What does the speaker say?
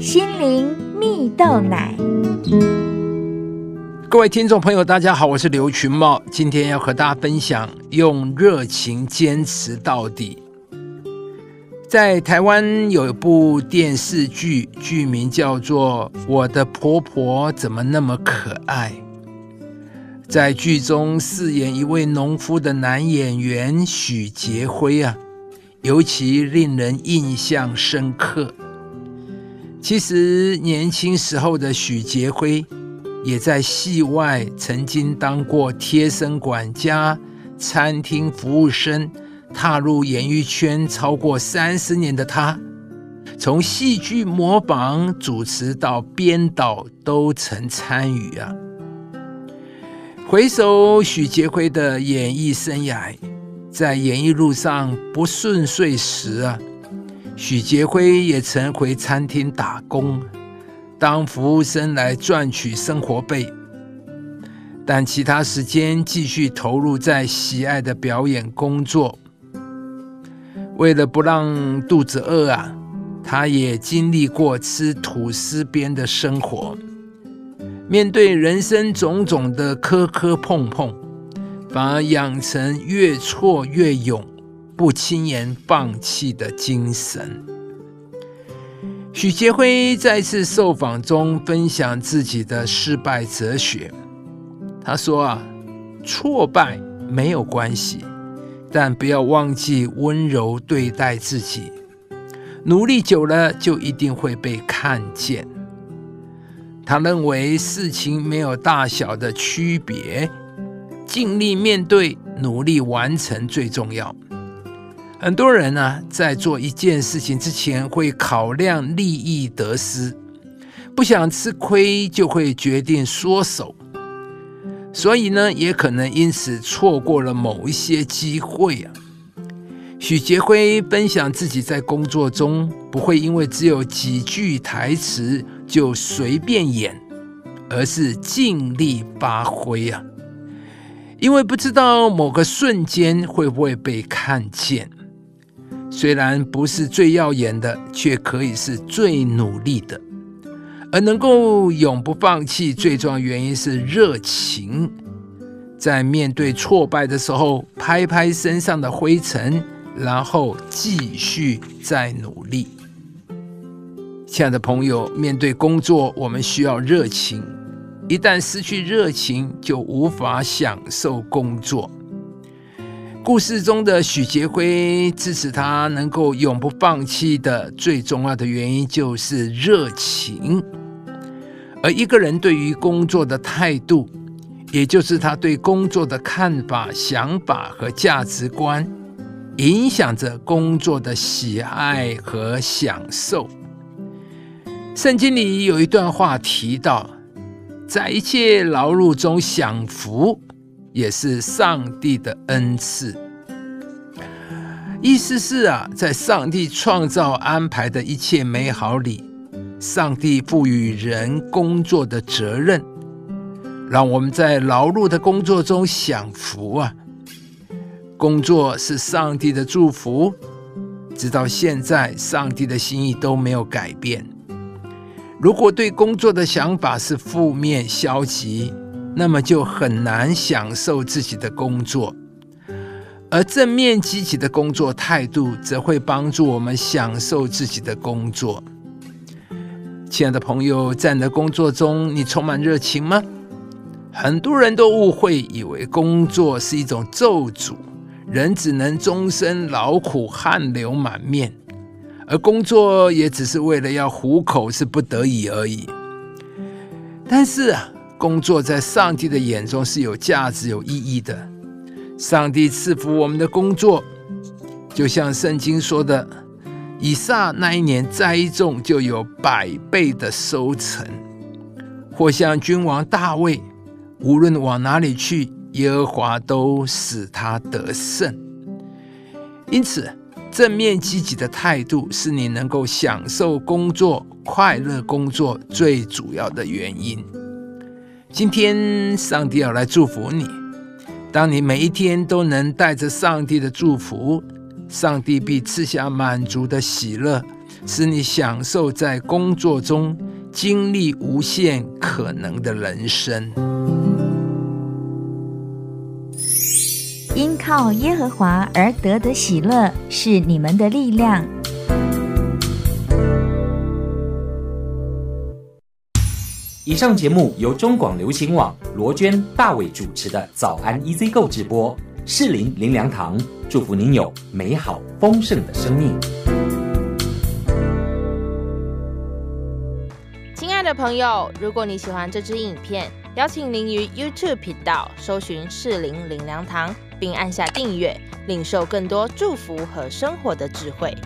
心灵蜜豆奶。各位听众朋友，大家好，我是刘群茂，今天要和大家分享用热情坚持到底。在台湾有一部电视剧，剧名叫做《我的婆婆怎么那么可爱》。在剧中饰演一位农夫的男演员许杰辉啊，尤其令人印象深刻。其实年轻时候的许杰辉，也在戏外曾经当过贴身管家、餐厅服务生。踏入演艺圈超过三十年的他，从戏剧模仿、主持到编导，都曾参与啊。回首许杰辉的演艺生涯，在演艺路上不顺遂时啊，许杰辉也曾回餐厅打工，当服务生来赚取生活费，但其他时间继续投入在喜爱的表演工作。为了不让肚子饿啊，他也经历过吃吐司边的生活。面对人生种种的磕磕碰碰，反而养成越挫越勇、不轻言放弃的精神。许杰辉再次受访中分享自己的失败哲学。他说：“啊，挫败没有关系，但不要忘记温柔对待自己。努力久了，就一定会被看见。”他认为事情没有大小的区别，尽力面对，努力完成最重要。很多人呢，在做一件事情之前会考量利益得失，不想吃亏就会决定缩手，所以呢，也可能因此错过了某一些机会啊。许杰辉分享自己在工作中不会因为只有几句台词。就随便演，而是尽力发挥啊！因为不知道某个瞬间会不会被看见。虽然不是最耀眼的，却可以是最努力的。而能够永不放弃，最重要原因是热情。在面对挫败的时候，拍拍身上的灰尘，然后继续再努力。亲爱的朋友，面对工作，我们需要热情。一旦失去热情，就无法享受工作。故事中的许杰辉支持他能够永不放弃的最重要的原因就是热情。而一个人对于工作的态度，也就是他对工作的看法、想法和价值观，影响着工作的喜爱和享受。圣经里有一段话提到，在一切劳碌中享福，也是上帝的恩赐。意思是啊，在上帝创造安排的一切美好里，上帝赋予人工作的责任，让我们在劳碌的工作中享福啊。工作是上帝的祝福，直到现在，上帝的心意都没有改变。如果对工作的想法是负面消极，那么就很难享受自己的工作；而正面积极的工作态度，则会帮助我们享受自己的工作。亲爱的朋友，在你的工作中，你充满热情吗？很多人都误会，以为工作是一种咒诅，人只能终身劳苦，汗流满面。而工作也只是为了要糊口，是不得已而已。但是啊，工作在上帝的眼中是有价值、有意义的。上帝赐福我们的工作，就像圣经说的：“以撒那一年栽种，就有百倍的收成。”或像君王大卫，无论往哪里去，耶和华都使他得胜。因此。正面积极的态度是你能够享受工作、快乐工作最主要的原因。今天，上帝要来祝福你。当你每一天都能带着上帝的祝福，上帝必赐下满足的喜乐，使你享受在工作中经历无限可能的人生。因靠耶和华而得的喜乐是你们的力量。以上节目由中广流行网罗娟、大伟主持的早安 EZ 购直播，适林林良堂祝福您有美好丰盛的生命。亲爱的朋友，如果你喜欢这支影片，邀请您于 YouTube 频道搜寻适林林良堂，并按下订阅，领受更多祝福和生活的智慧。